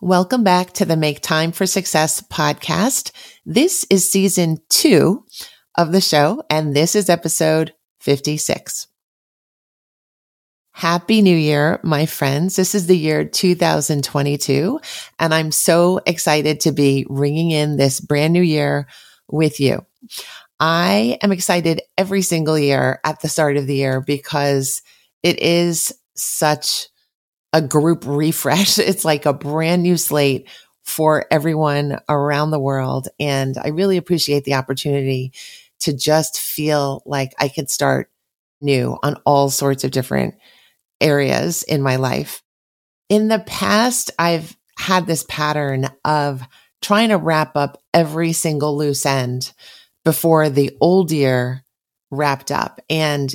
Welcome back to the Make Time for Success podcast. This is season two of the show, and this is episode 56. Happy New Year, my friends. This is the year 2022, and I'm so excited to be ringing in this brand new year with you. I am excited every single year at the start of the year because it is such a group refresh. It's like a brand new slate for everyone around the world. And I really appreciate the opportunity to just feel like I could start new on all sorts of different areas in my life. In the past, I've had this pattern of trying to wrap up every single loose end before the old year wrapped up. And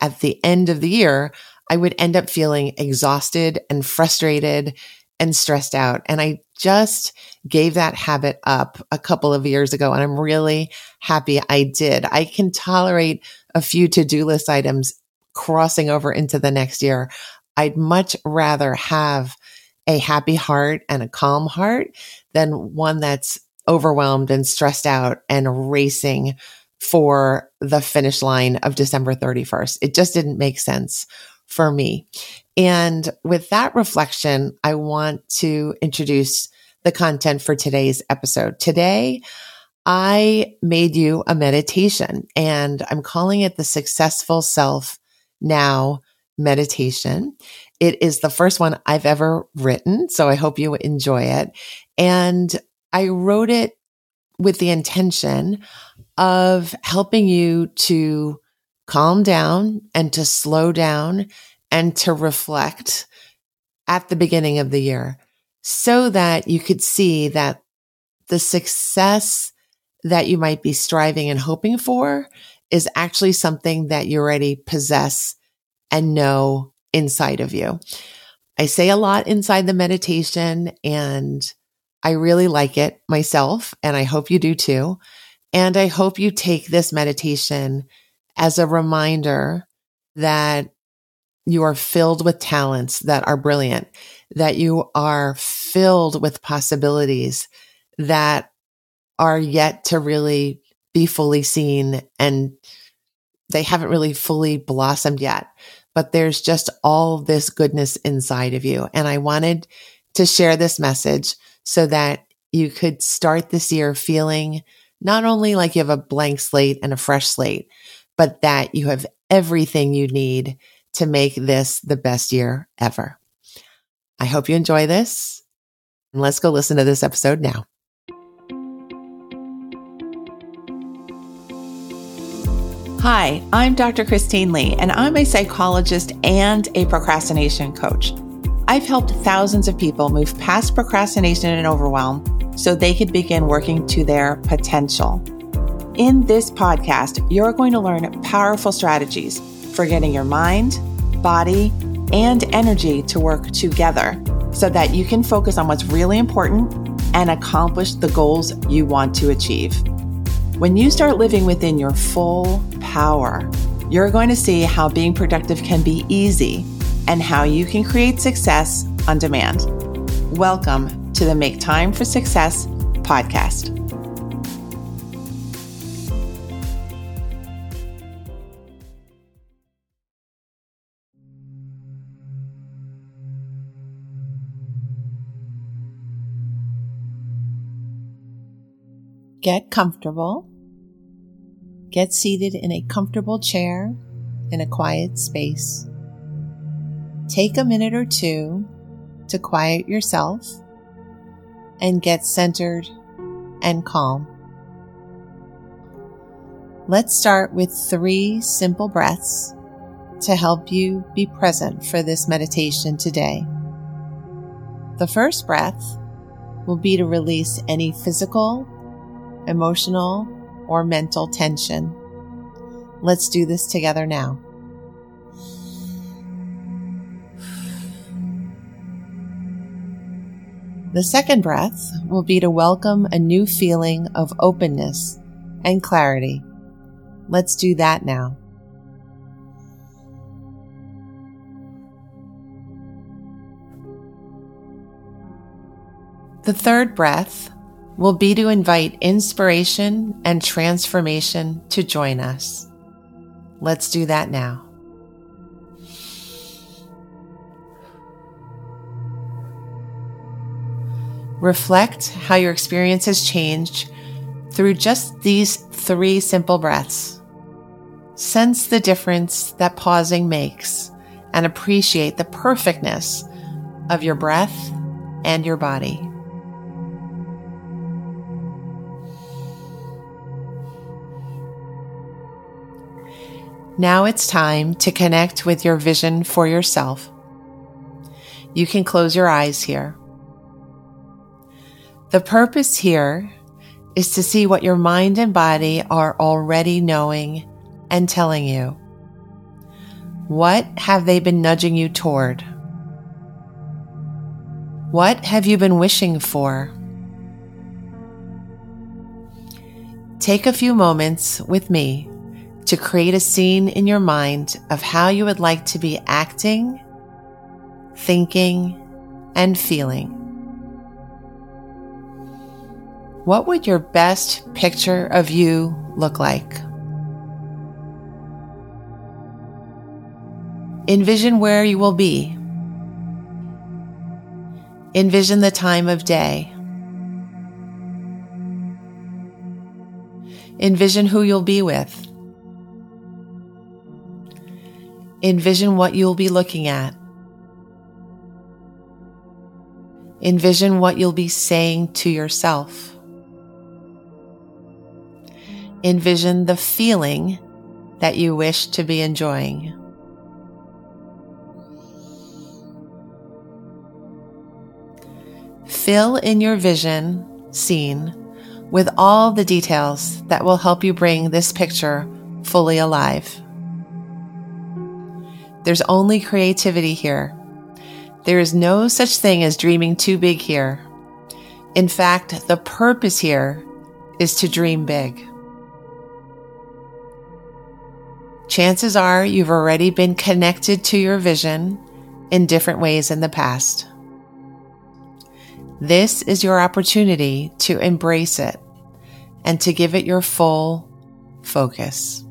at the end of the year, I would end up feeling exhausted and frustrated and stressed out. And I just gave that habit up a couple of years ago. And I'm really happy I did. I can tolerate a few to do list items crossing over into the next year. I'd much rather have a happy heart and a calm heart than one that's overwhelmed and stressed out and racing for the finish line of December 31st. It just didn't make sense for me. And with that reflection, I want to introduce the content for today's episode. Today, I made you a meditation and I'm calling it the Successful Self Now meditation. It is the first one I've ever written. So I hope you enjoy it. And I wrote it with the intention of helping you to calm down and to slow down and to reflect at the beginning of the year so that you could see that the success that you might be striving and hoping for is actually something that you already possess and know inside of you. I say a lot inside the meditation and I really like it myself and I hope you do too. And I hope you take this meditation as a reminder that you are filled with talents that are brilliant, that you are filled with possibilities that are yet to really be fully seen and they haven't really fully blossomed yet. But there's just all this goodness inside of you. And I wanted to share this message so that you could start this year feeling not only like you have a blank slate and a fresh slate, but that you have everything you need to make this the best year ever. I hope you enjoy this. And let's go listen to this episode now. Hi, I'm Dr. Christine Li, and I'm a psychologist and a procrastination coach. I've helped thousands of people move past procrastination and overwhelm so they could begin working to their potential. In this podcast, you're going to learn powerful strategies for getting your mind, body, and energy to work together so that you can focus on what's really important and accomplish the goals you want to achieve. When you start living within your full power, you're going to see how being productive can be easy and how you can create success on demand. Welcome to the Make Time for Success podcast. Get comfortable. Get seated in a comfortable chair in a quiet space. Take a minute or two to quiet yourself and get centered and calm. Let's start with three simple breaths to help you be present for this meditation today. The first breath will be to release any physical emotional, or mental tension. Let's do this together now. The second breath will be to welcome a new feeling of openness and clarity. Let's do that now. The third breath will be to invite inspiration and transformation to join us. Let's do that now. Reflect how your experience has changed through just these three simple breaths. Sense the difference that pausing makes and appreciate the perfectness of your breath and your body. Now it's time to connect with your vision for yourself. You can close your eyes here. The purpose here is to see what your mind and body are already knowing and telling you. What have they been nudging you toward? What have you been wishing for? Take a few moments with me to create a scene in your mind of how you would like to be acting, thinking, and feeling. What would your best picture of you look like? Envision where you will be. Envision the time of day. Envision who you'll be with. Envision what you'll be looking at. Envision what you'll be saying to yourself. Envision the feeling that you wish to be enjoying. Fill in your vision scene with all the details that will help you bring this picture fully alive. There's only creativity here. There is no such thing as dreaming too big here. In fact, the purpose here is to dream big. Chances are you've already been connected to your vision in different ways in the past. This is your opportunity to embrace it and to give it your full focus.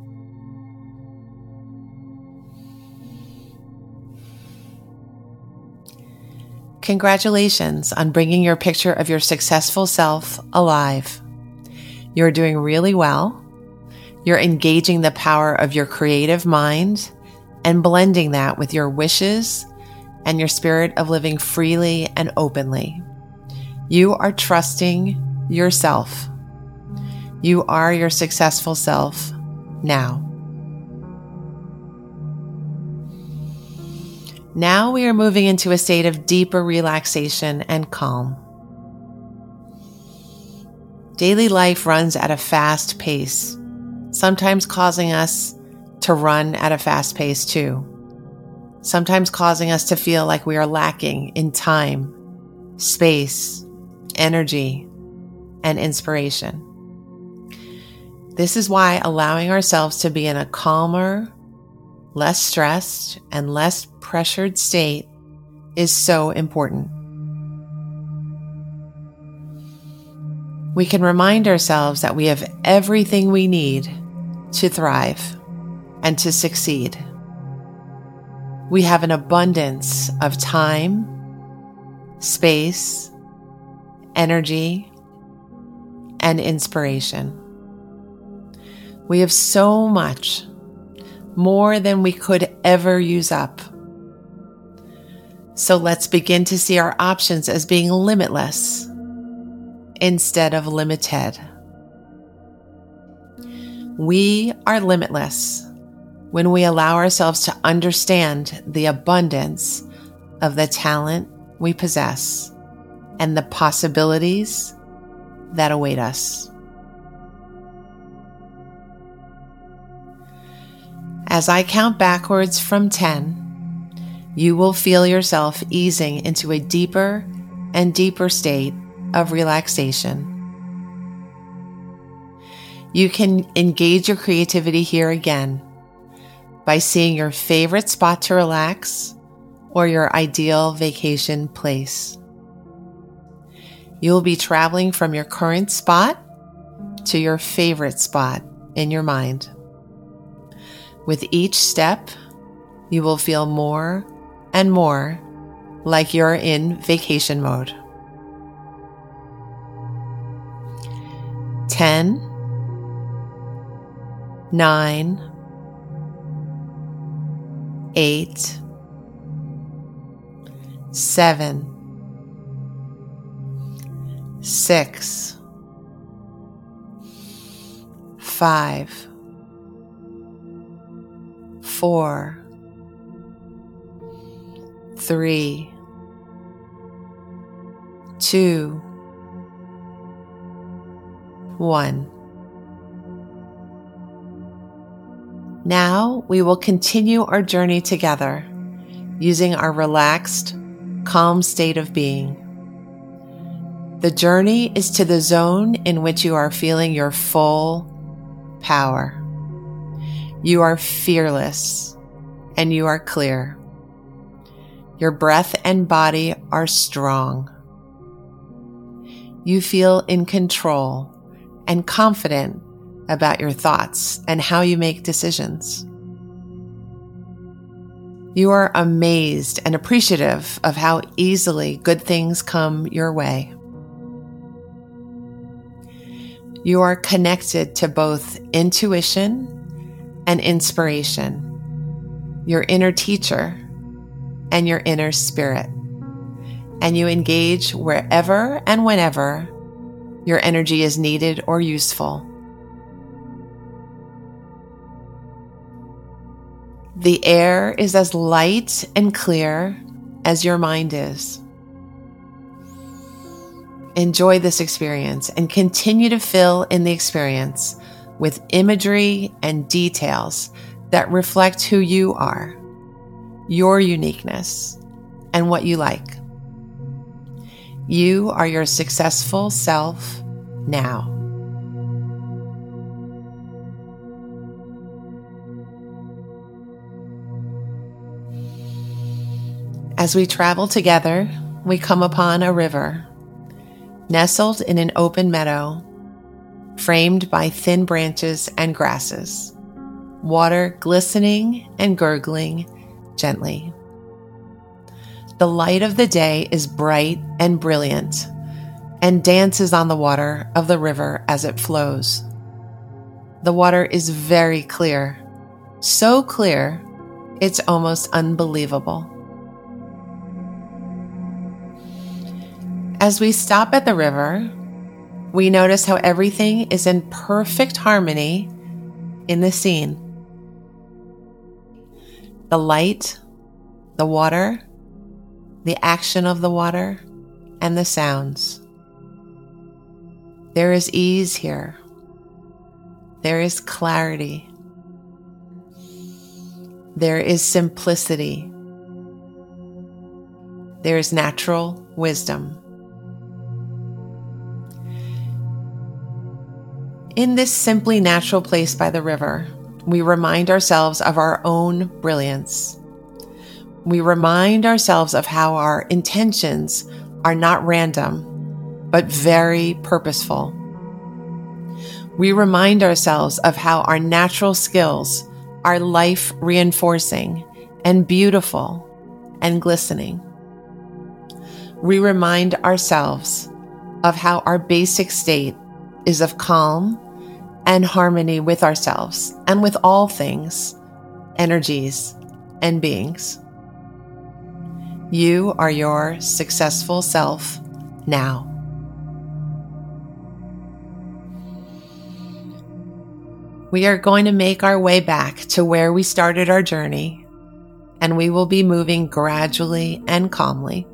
Congratulations on bringing your picture of your successful self alive. You're doing really well. You're engaging the power of your creative mind and blending that with your wishes and your spirit of living freely and openly. You are trusting yourself. You are your successful self now. Now we are moving into a state of deeper relaxation and calm. Daily life runs at a fast pace, sometimes causing us to run at a fast pace too. Sometimes causing us to feel like we are lacking in time, space, energy, and inspiration. This is why allowing ourselves to be in a calmer, less stressed, and less pressured state is so important. We can remind ourselves that we have everything we need to thrive and to succeed. We have an abundance of time, space, energy, and inspiration. We have so much more than we could ever use up. So let's begin to see our options as being limitless instead of limited. We are limitless when we allow ourselves to understand the abundance of the talent we possess and the possibilities that await us. As I count backwards from 10, you will feel yourself easing into a deeper and deeper state of relaxation. You can engage your creativity here again by seeing your favorite spot to relax or your ideal vacation place. You'll be traveling from your current spot to your favorite spot in your mind. With each step, you will feel more and more like you're in vacation mode. 10, 9, 8, 7, 6, 5, 4, three, two, one. Now we will continue our journey together using our relaxed, calm state of being. The journey is to the zone in which you are feeling your full power. You are fearless and you are clear. Your breath and body are strong. You feel in control and confident about your thoughts and how you make decisions. You are amazed and appreciative of how easily good things come your way. You are connected to both intuition and inspiration, your inner teacher and your inner spirit. And you engage wherever and whenever your energy is needed or useful. The air is as light and clear as your mind is. Enjoy this experience and continue to fill in the experience with imagery and details that reflect who you are your uniqueness, and what you like. You are your successful self now. As we travel together, we come upon a river nestled in an open meadow, framed by thin branches and grasses, water glistening and gurgling gently. The light of the day is bright and brilliant and dances on the water of the river as it flows. The water is very clear, so clear it's almost unbelievable. As we stop at the river, we notice how everything is in perfect harmony in the scene the light, the water, the action of the water, and the sounds. There is ease here. There is clarity. There is simplicity. There is natural wisdom. In this simply natural place by the river, we remind ourselves of our own brilliance. We remind ourselves of how our intentions are not random, but very purposeful. We remind ourselves of how our natural skills are life reinforcing and beautiful and glistening. We remind ourselves of how our basic state is of calm and harmony with ourselves and with all things, energies, and beings. You are your successful self now. We are going to make our way back to where we started our journey, and we will be moving gradually and calmly.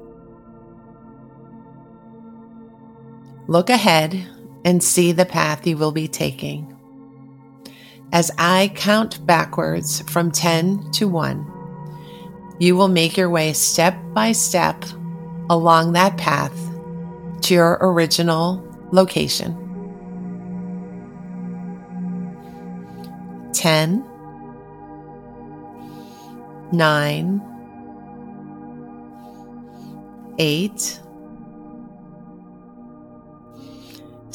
Look ahead and see the path you will be taking. As I count backwards from 10 to 1, you will make your way step by step along that path to your original location. 10, 9, 8,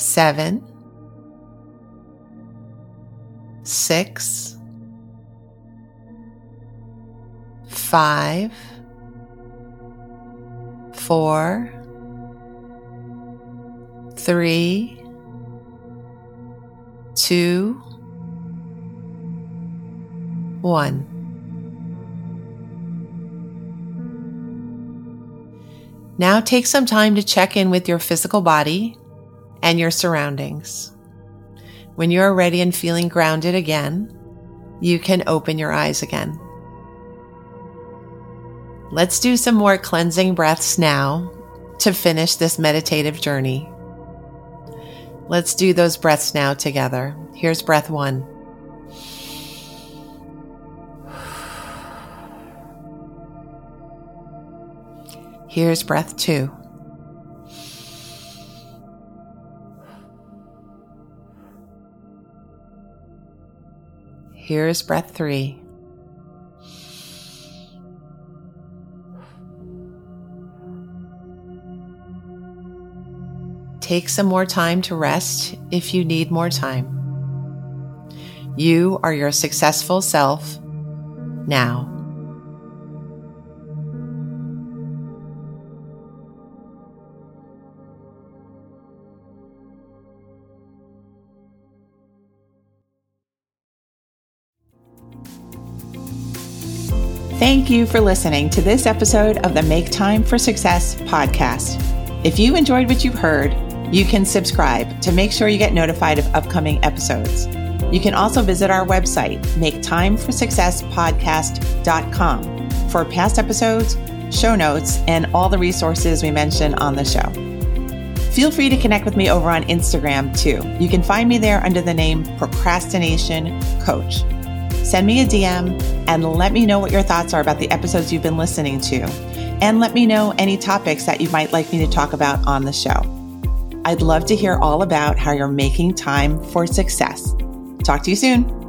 seven, six, five, four, three, two, one. Now take some time to check in with your physical body and your surroundings. When you are ready and feeling grounded again, you can open your eyes again. Let's do some more cleansing breaths now to finish this meditative journey. Let's do those breaths now together. Here's breath one. Here's breath two. Here's breath three. Take some more time to rest if you need more time. You are your successful self now. Thank you for listening to this episode of the Make Time for Success podcast. If you enjoyed what you've heard, you can subscribe to make sure you get notified of upcoming episodes. You can also visit our website, maketimeforsuccesspodcast.com, for past episodes, show notes, and all the resources we mention on the show. Feel free to connect with me over on Instagram too. You can find me there under the name Procrastination Coach. Send me a DM and let me know what your thoughts are about the episodes you've been listening to. And let me know any topics that you might like me to talk about on the show. I'd love to hear all about how you're making time for success. Talk to you soon.